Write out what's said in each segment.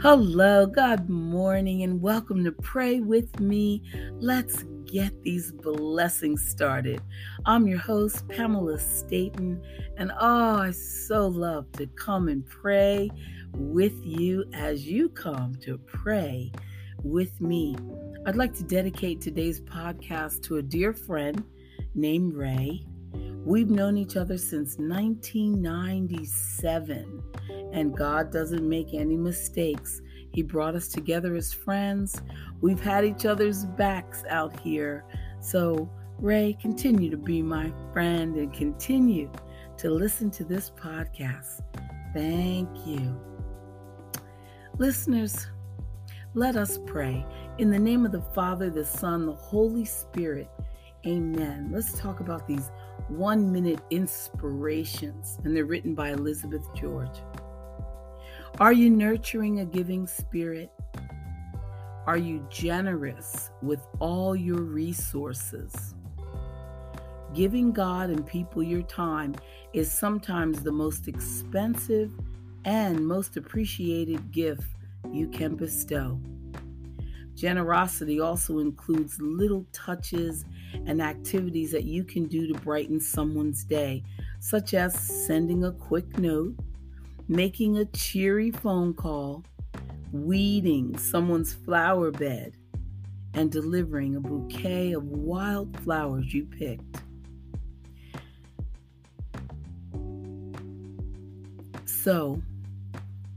Hello, good morning, and welcome to Pray With Me. Let's get these blessings started. I'm your host, Pamela Staten, and oh, I so love to come and pray with you as you come to pray with me. I'd like to dedicate today's podcast to a dear friend named Ray. We've known each other since 1997 and God doesn't make any mistakes. He brought us together as friends. We've had each other's backs out here. So, Ray, continue to be my friend and continue to listen to this podcast. Thank you. Listeners, let us pray. In the name of the Father, the Son, the Holy Spirit. Amen. Let's talk about these one minute inspirations, and they're written by Elizabeth George. Are you nurturing a giving spirit? Are you generous with all your resources? Giving God and people your time is sometimes the most expensive and most appreciated gift you can bestow. Generosity also includes little touches and activities that you can do to brighten someone's day, such as sending a quick note, making a cheery phone call, weeding someone's flower bed, and delivering a bouquet of wild flowers you picked. So,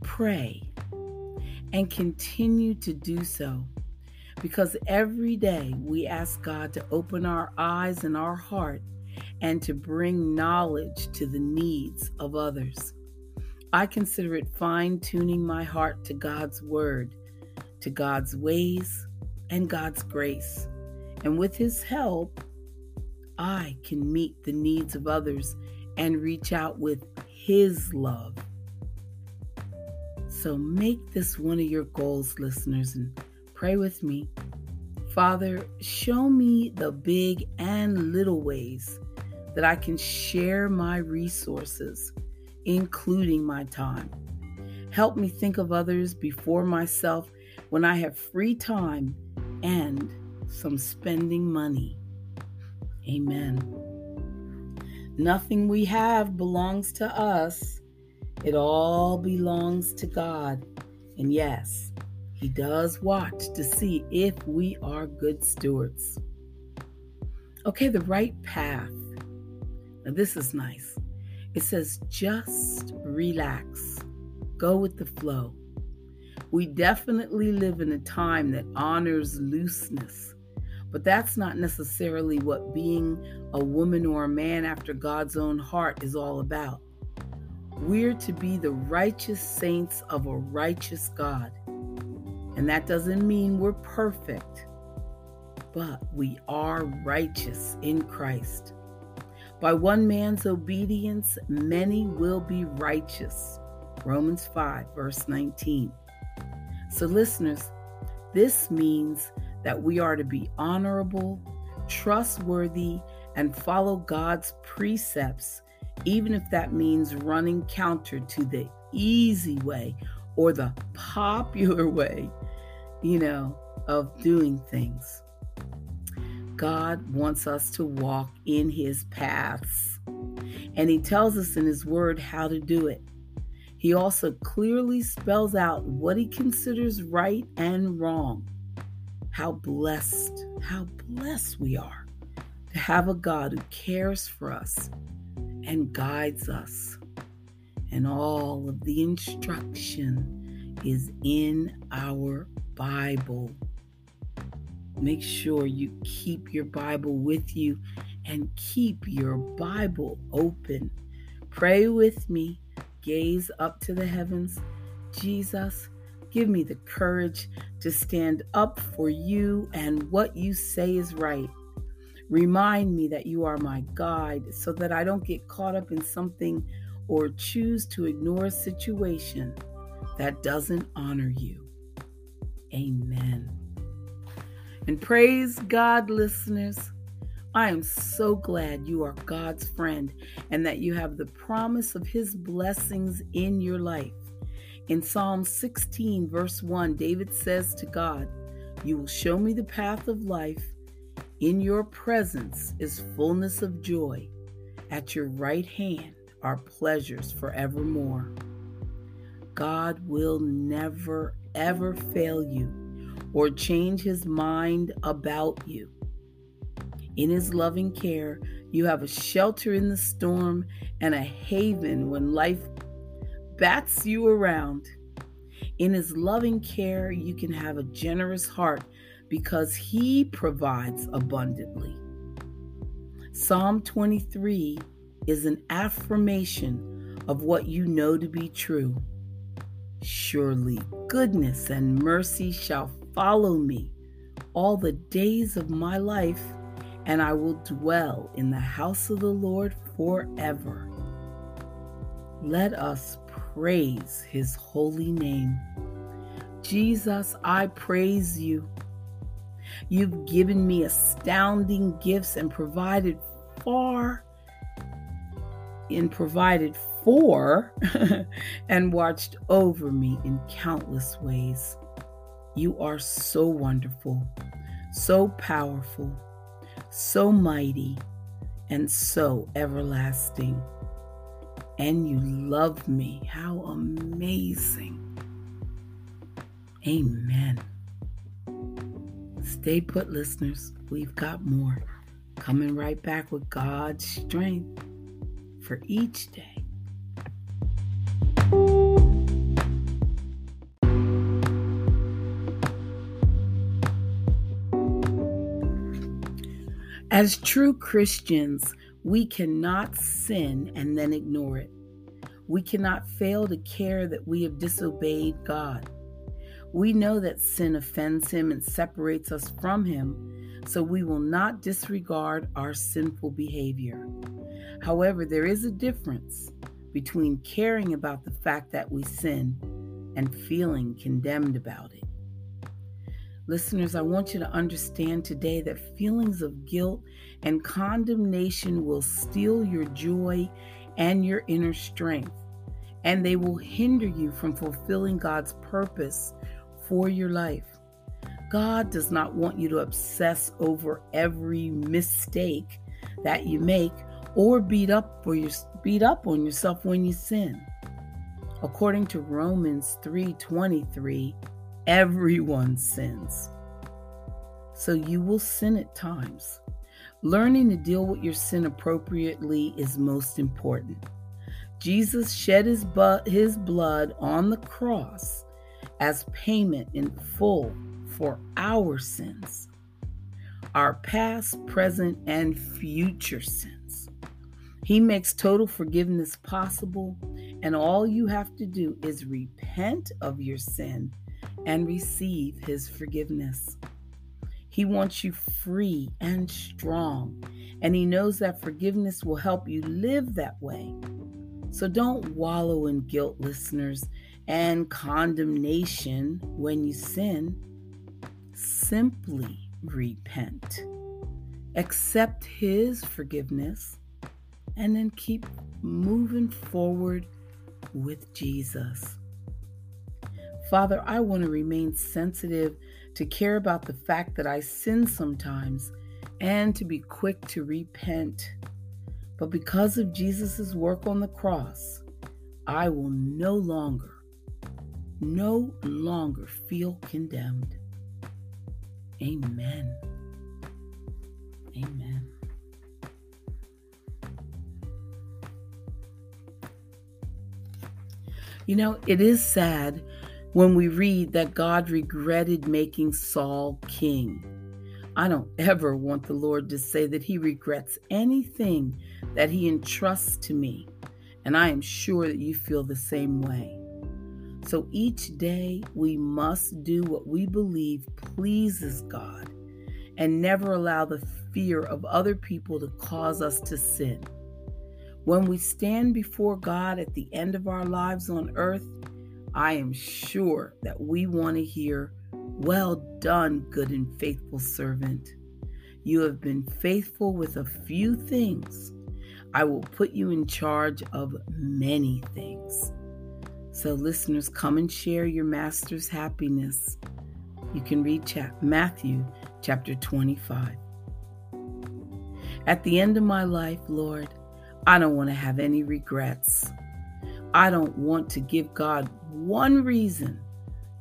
pray and continue to do so because every day we ask God to open our eyes and our heart and to bring knowledge to the needs of others. I consider it fine tuning my heart to God's word, to God's ways, and God's grace. And with His help, I can meet the needs of others and reach out with His love. So make this one of your goals, listeners, and pray with me. Father, show me the big and little ways that I can share my resources including my time. Help me think of others before myself when I have free time and some spending money. Amen. Nothing we have belongs to us, it all belongs to God. And yes, He does watch to see if we are good stewards. Okay, the right path. Now, this is nice. It says, just relax, go with the flow. We definitely live in a time that honors looseness, but that's not necessarily what being a woman or a man after God's own heart is all about. We're to be the righteous saints of a righteous God. And that doesn't mean we're perfect, but we are righteous in Christ. By one man's obedience, many will be righteous. Romans 5, verse 19. So, listeners, this means that we are to be honorable, trustworthy, and follow God's precepts, even if that means running counter to the easy way or the popular way, you know, of doing things. God wants us to walk in his paths. And he tells us in his word how to do it. He also clearly spells out what he considers right and wrong. How blessed, how blessed we are to have a God who cares for us and guides us. And all of the instruction is in our Bible. Make sure you keep your Bible with you and keep your Bible open. Pray with me. Gaze up to the heavens. Jesus, give me the courage to stand up for you and what you say is right. Remind me that you are my guide so that I don't get caught up in something or choose to ignore a situation that doesn't honor you. Amen. And praise God, listeners. I am so glad you are God's friend and that you have the promise of His blessings in your life. In Psalm 16, verse 1, David says to God, You will show me the path of life. In your presence is fullness of joy. At your right hand are pleasures forevermore. God will never, ever fail you or change his mind about you. In his loving care, you have a shelter in the storm and a haven when life bats you around. In his loving care, you can have a generous heart because he provides abundantly. Psalm 23 is an affirmation of what you know to be true. Surely goodness and mercy shall follow me all the days of my life, and I will dwell in the house of the Lord forever. Let us praise his holy name. Jesus, I praise you. You've given me astounding gifts and provided far and provided for and watched over me in countless ways. You are so wonderful, so powerful, so mighty, and so everlasting. And you love me. How amazing. Amen. Stay put, listeners. We've got more. Coming right back with God's strength for each day. As true Christians, we cannot sin and then ignore it. We cannot fail to care that we have disobeyed God. We know that sin offends Him and separates us from Him, so we will not disregard our sinful behavior. However, there is a difference between caring about the fact that we sin and feeling condemned about it. Listeners, I want you to understand today that feelings of guilt and condemnation will steal your joy and your inner strength, and they will hinder you from fulfilling God's purpose for your life. God does not want you to obsess over every mistake that you make or beat up for your beat up on yourself when you sin. According to Romans 3:23, Everyone sins. So you will sin at times. Learning to deal with your sin appropriately is most important. Jesus shed his, bu- his blood on the cross as payment in full for our sins, our past, present, and future sins. He makes total forgiveness possible, and all you have to do is repent of your sin and receive his forgiveness. He wants you free and strong, and he knows that forgiveness will help you live that way. So don't wallow in guilt, listeners, and condemnation when you sin. Simply repent, accept his forgiveness, and then keep moving forward with Jesus. Father, I want to remain sensitive to care about the fact that I sin sometimes and to be quick to repent. But because of Jesus' work on the cross, I will no longer, no longer feel condemned. Amen. Amen. You know, it is sad when we read that God regretted making Saul king. I don't ever want the Lord to say that he regrets anything that he entrusts to me, and I am sure that you feel the same way. So each day we must do what we believe pleases God and never allow the fear of other people to cause us to sin. When we stand before God at the end of our lives on earth, I am sure that we want to hear, Well done, good and faithful servant. You have been faithful with a few things. I will put you in charge of many things. So, listeners, come and share your master's happiness. You can read chap- Matthew chapter 25. At the end of my life, Lord, I don't want to have any regrets. I don't want to give God one reason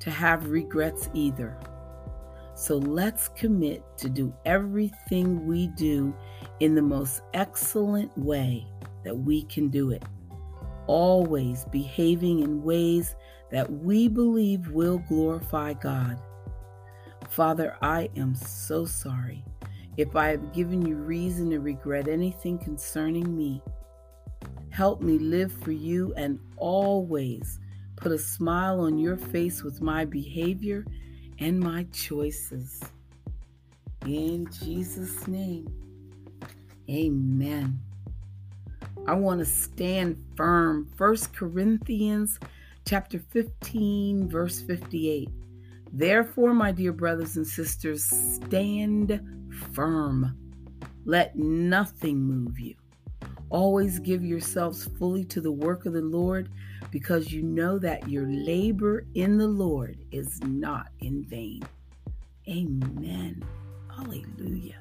to have regrets either. So let's commit to do everything we do in the most excellent way that we can do it. Always behaving in ways that we believe will glorify God. Father, I am so sorry if I have given you reason to regret anything concerning me. Help me live for you and always put a smile on your face with my behavior and my choices. In Jesus' name, amen. I want to stand firm. 1 Corinthians chapter 15 verse 58. Therefore, my dear brothers and sisters, stand firm. Let nothing move you. Always give yourselves fully to the work of the Lord because you know that your labor in the Lord is not in vain. Amen. Hallelujah.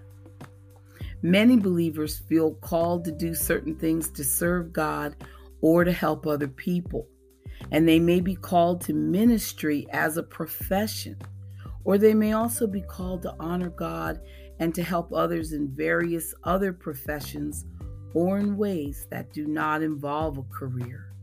Many believers feel called to do certain things to serve God or to help other people. And they may be called to ministry as a profession, or they may also be called to honor God and to help others in various other professions or in ways that do not involve a career.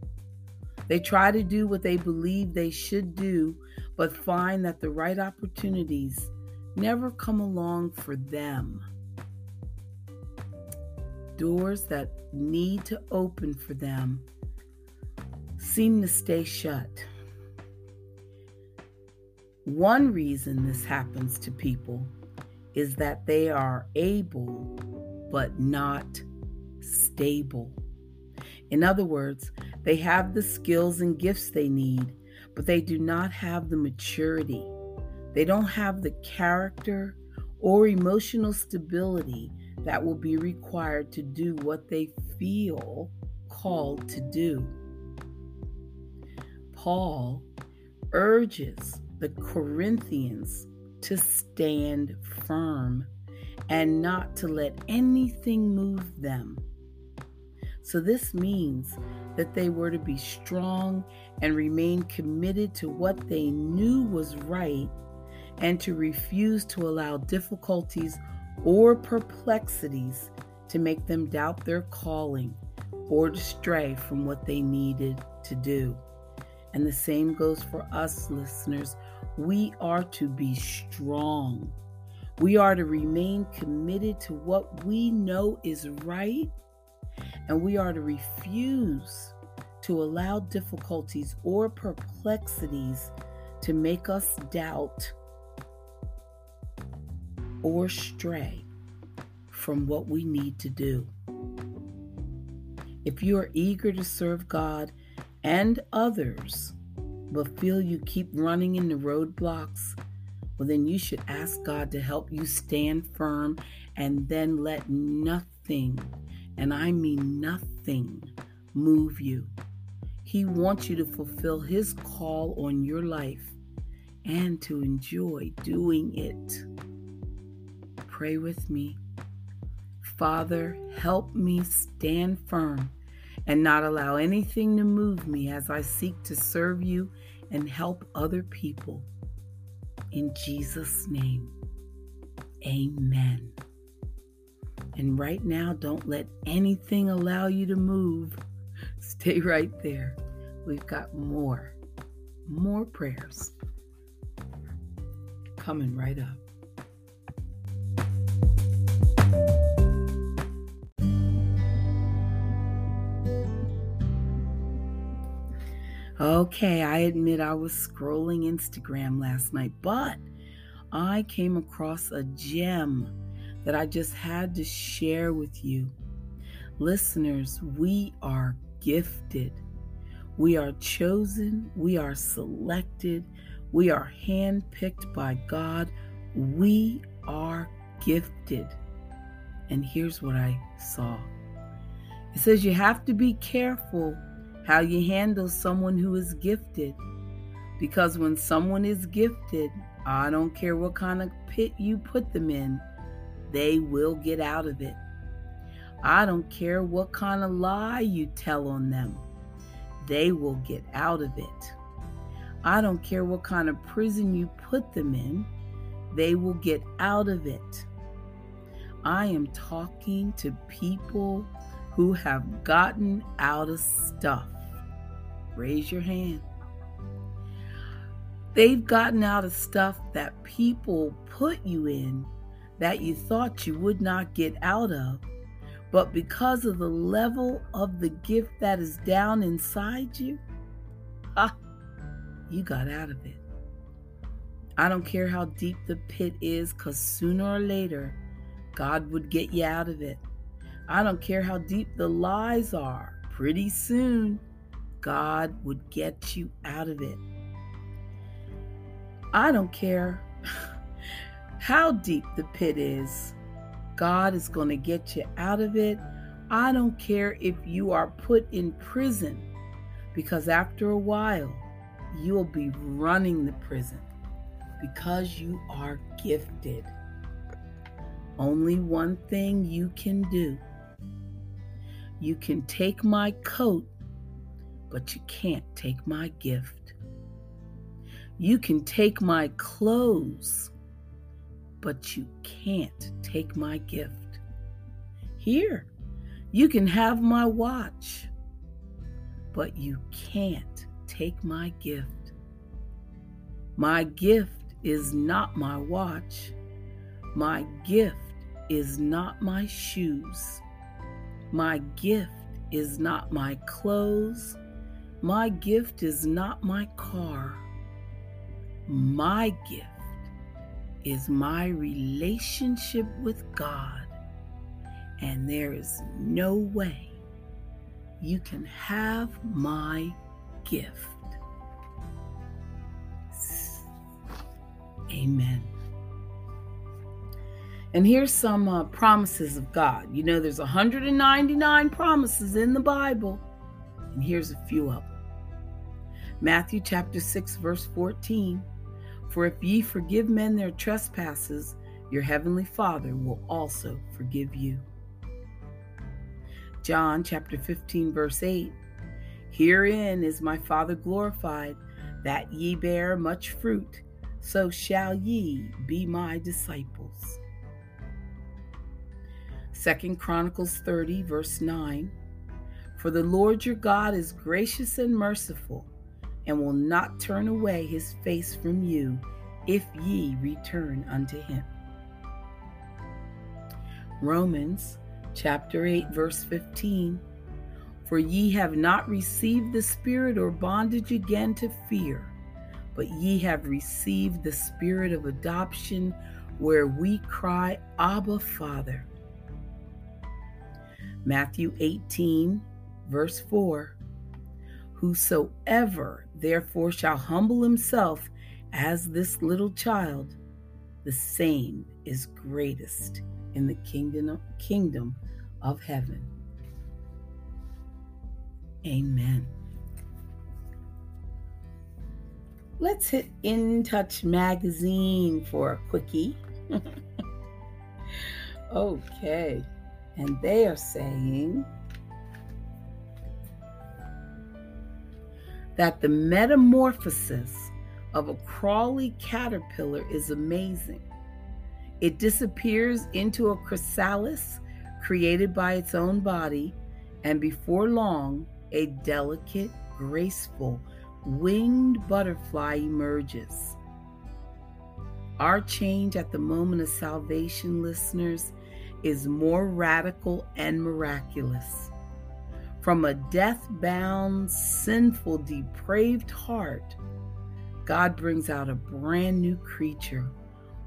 They try to do what they believe they should do, but find that the right opportunities never come along for them. Doors that need to open for them seem to stay shut. One reason this happens to people is that they are able but not stable. In other words, they have the skills and gifts they need, but they do not have the maturity. They don't have the character or emotional stability that will be required to do what they feel called to do. Paul urges the Corinthians to stand firm and not to let anything move them. So, this means that they were to be strong and remain committed to what they knew was right and to refuse to allow difficulties or perplexities to make them doubt their calling or to stray from what they needed to do. And the same goes for us, listeners. We are to be strong. We are to remain committed to what we know is right and we are to refuse to allow difficulties or perplexities to make us doubt or stray from what we need to do. If you are eager to serve God and others, but feel you keep running into roadblocks, well, then you should ask God to help you stand firm and then let nothing and I mean nothing, move you. He wants you to fulfill His call on your life and to enjoy doing it. Pray with me. Father, help me stand firm and not allow anything to move me as I seek to serve you and help other people. In Jesus' name, amen. And right now, don't let anything allow you to move. Stay right there. We've got more, more prayers coming right up. Okay, I admit I was scrolling Instagram last night, but I came across a gem that I just had to share with you. Listeners, we are gifted. We are chosen. We are selected. We are handpicked by God. We are gifted. And here's what I saw it says you have to be careful how you handle someone who is gifted. Because when someone is gifted, I don't care what kind of pit you put them in, they will get out of it. I don't care what kind of lie you tell on them, they will get out of it. I don't care what kind of prison you put them in, they will get out of it. I am talking to people who have gotten out of stuff. Raise your hand. They've gotten out of stuff that people put you in that you thought you would not get out of. But because of the level of the gift that is down inside you, ah, you got out of it. I don't care how deep the pit is, because sooner or later, God would get you out of it. I don't care how deep the lies are, pretty soon, God would get you out of it. I don't care how deep the pit is, God is going to get you out of it. I don't care if you are put in prison, because after a while, you'll be running the prison because you are gifted. Only one thing you can do you can take my coat, but you can't take my gift. You can take my clothes, but you can't take my gift. Here, you can have my watch, but you can't take my gift. My gift is not my watch. My gift is not my shoes. My gift is not my clothes. My gift is not my car. My gift is my relationship with God. And there is no way you can have my gift. Amen. And here's some uh, promises of God. You know, there's 199 promises in the Bible, and here's a few of them. Matthew chapter 6, verse 14. For if ye forgive men their trespasses, your heavenly Father will also forgive you. John chapter 15, verse 8 Herein is my Father glorified, that ye bear much fruit, so shall ye be my disciples. Second Chronicles 30, verse 9 For the Lord your God is gracious and merciful and will not turn away his face from you if ye return unto him. Romans chapter 8, verse 15 For ye have not received the spirit or bondage again to fear, but ye have received the spirit of adoption, where we cry, Abba, Father. Matthew 18, verse 4 Whosoever therefore shall humble himself as this little child, the same is greatest in the kingdom, kingdom of heaven. Amen. Let's hit In Touch Magazine for a quickie. okay. And they are saying, that the metamorphosis of a crawly caterpillar is amazing. It disappears into a chrysalis created by its own body, and before long, a delicate, graceful, winged butterfly emerges. Our change at the moment of salvation, listeners, is more radical and miraculous. From a death bound, sinful, depraved heart, God brings out a brand new creature,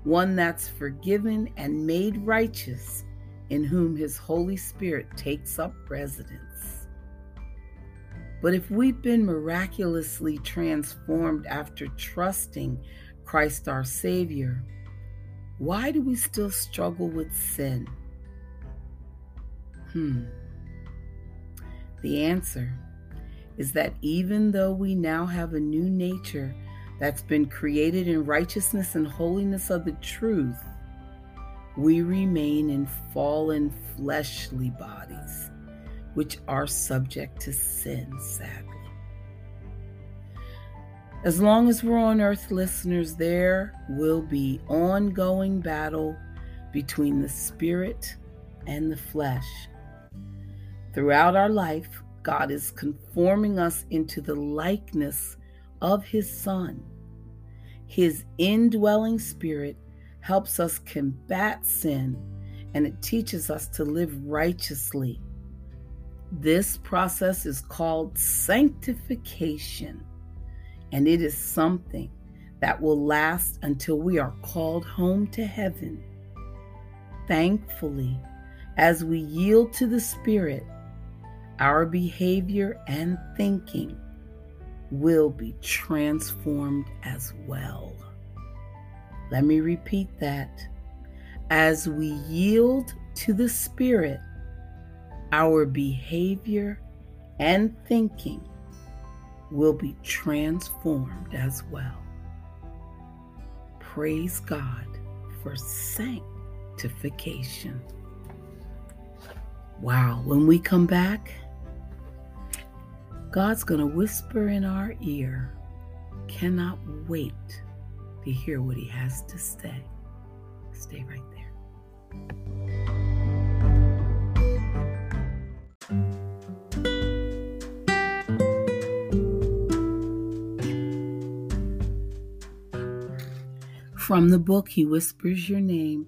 one that's forgiven and made righteous, in whom His Holy Spirit takes up residence. But if we've been miraculously transformed after trusting Christ our Savior, why do we still struggle with sin? Hmm. The answer is that even though we now have a new nature that's been created in righteousness and holiness of the truth, we remain in fallen fleshly bodies, which are subject to sin, sadly. As long as we're on earth, listeners, there will be ongoing battle between the spirit and the flesh. Throughout our life, God is conforming us into the likeness of His Son. His indwelling spirit helps us combat sin and it teaches us to live righteously. This process is called sanctification and it is something that will last until we are called home to heaven. Thankfully, as we yield to the Spirit, our behavior and thinking will be transformed as well. Let me repeat that. As we yield to the Spirit, our behavior and thinking will be transformed as well. Praise God for sanctification. Wow, when we come back, God's going to whisper in our ear. Cannot wait to hear what He has to say. Stay right there. From the book, He Whispers Your Name.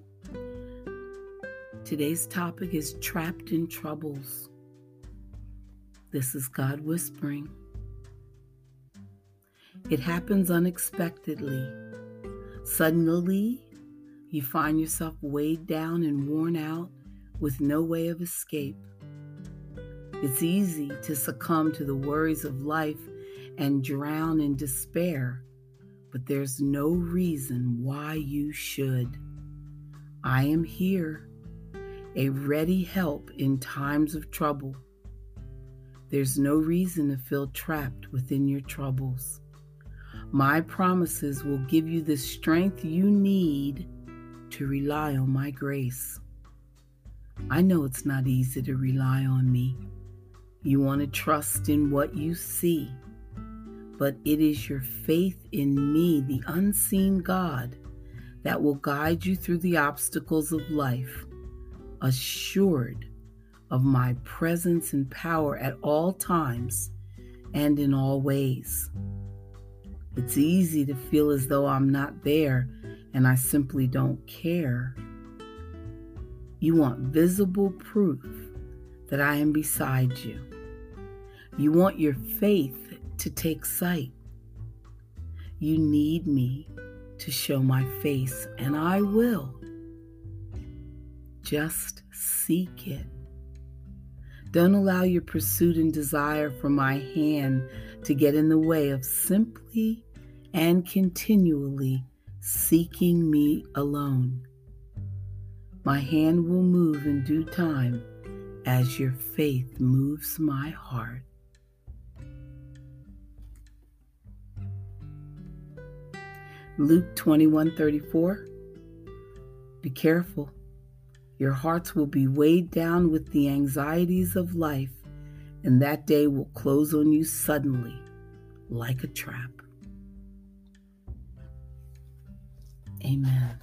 Today's topic is Trapped in Troubles. This is God whispering. It happens unexpectedly. Suddenly, you find yourself weighed down and worn out with no way of escape. It's easy to succumb to the worries of life and drown in despair but there's no reason why you should. I am here, a ready help in times of trouble. There's no reason to feel trapped within your troubles. My promises will give you the strength you need to rely on my grace. I know it's not easy to rely on me. You want to trust in what you see but it is your faith in me, the unseen God, that will guide you through the obstacles of life, assured of my presence and power at all times and in all ways. It's easy to feel as though I'm not there and I simply don't care. You want visible proof that I am beside you. You want your faith to take sight. You need me to show my face, and I will. Just seek it. Don't allow your pursuit and desire for my hand to get in the way of simply and continually seeking me alone. My hand will move in due time as your faith moves my heart. Luke 21 34. Be careful. Your hearts will be weighed down with the anxieties of life, and that day will close on you suddenly like a trap. Amen.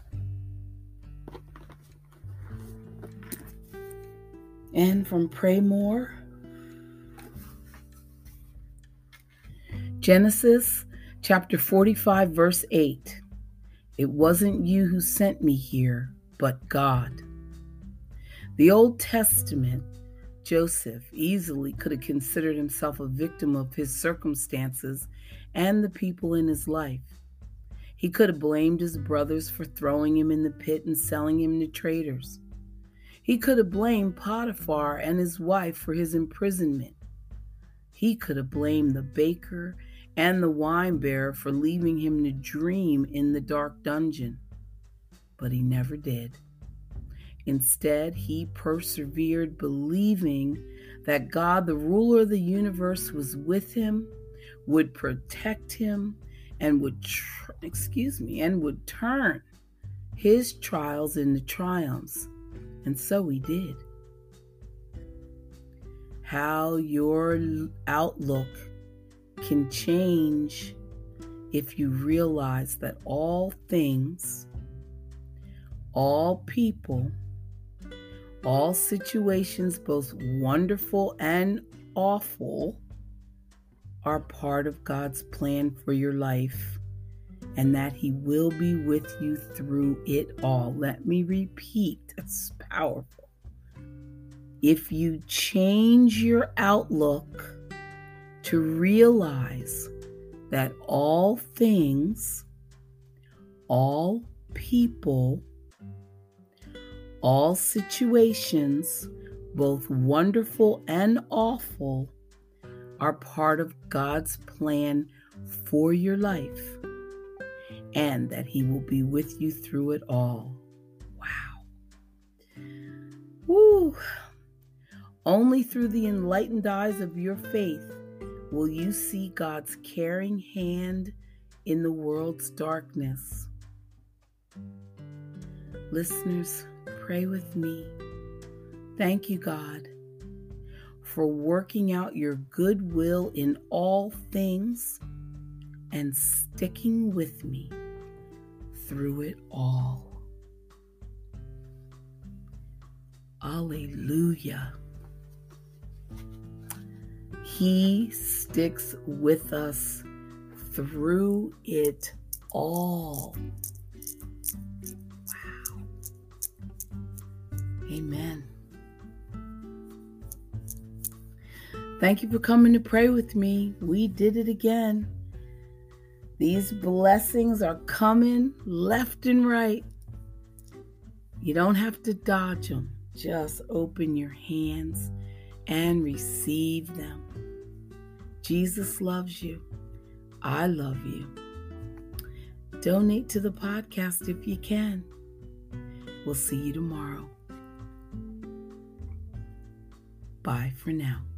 And from Pray More, Genesis Chapter 45, verse 8 It wasn't you who sent me here, but God. The Old Testament, Joseph easily could have considered himself a victim of his circumstances and the people in his life. He could have blamed his brothers for throwing him in the pit and selling him to traders. He could have blamed Potiphar and his wife for his imprisonment. He could have blamed the baker and the wine bearer for leaving him to dream in the dark dungeon. But he never did. Instead, he persevered, believing that God, the ruler of the universe, was with him, would protect him, and would, tr- excuse me, and would turn his trials into triumphs. And so he did. How your outlook can change if you realize that all things, all people, all situations, both wonderful and awful, are part of God's plan for your life and that He will be with you through it all. Let me repeat, it's powerful. If you change your outlook to realize that all things, all people, all situations, both wonderful and awful, are part of God's plan for your life, and that He will be with you through it all. Wow. Woo. Only through the enlightened eyes of your faith will you see God's caring hand in the world's darkness. Listeners, pray with me. Thank you, God, for working out your good will in all things and sticking with me through it all. Alleluia. He sticks with us through it all. Amen. Thank you for coming to pray with me. We did it again. These blessings are coming left and right. You don't have to dodge them, just open your hands and receive them. Jesus loves you. I love you. Donate to the podcast if you can. We'll see you tomorrow. Bye for now.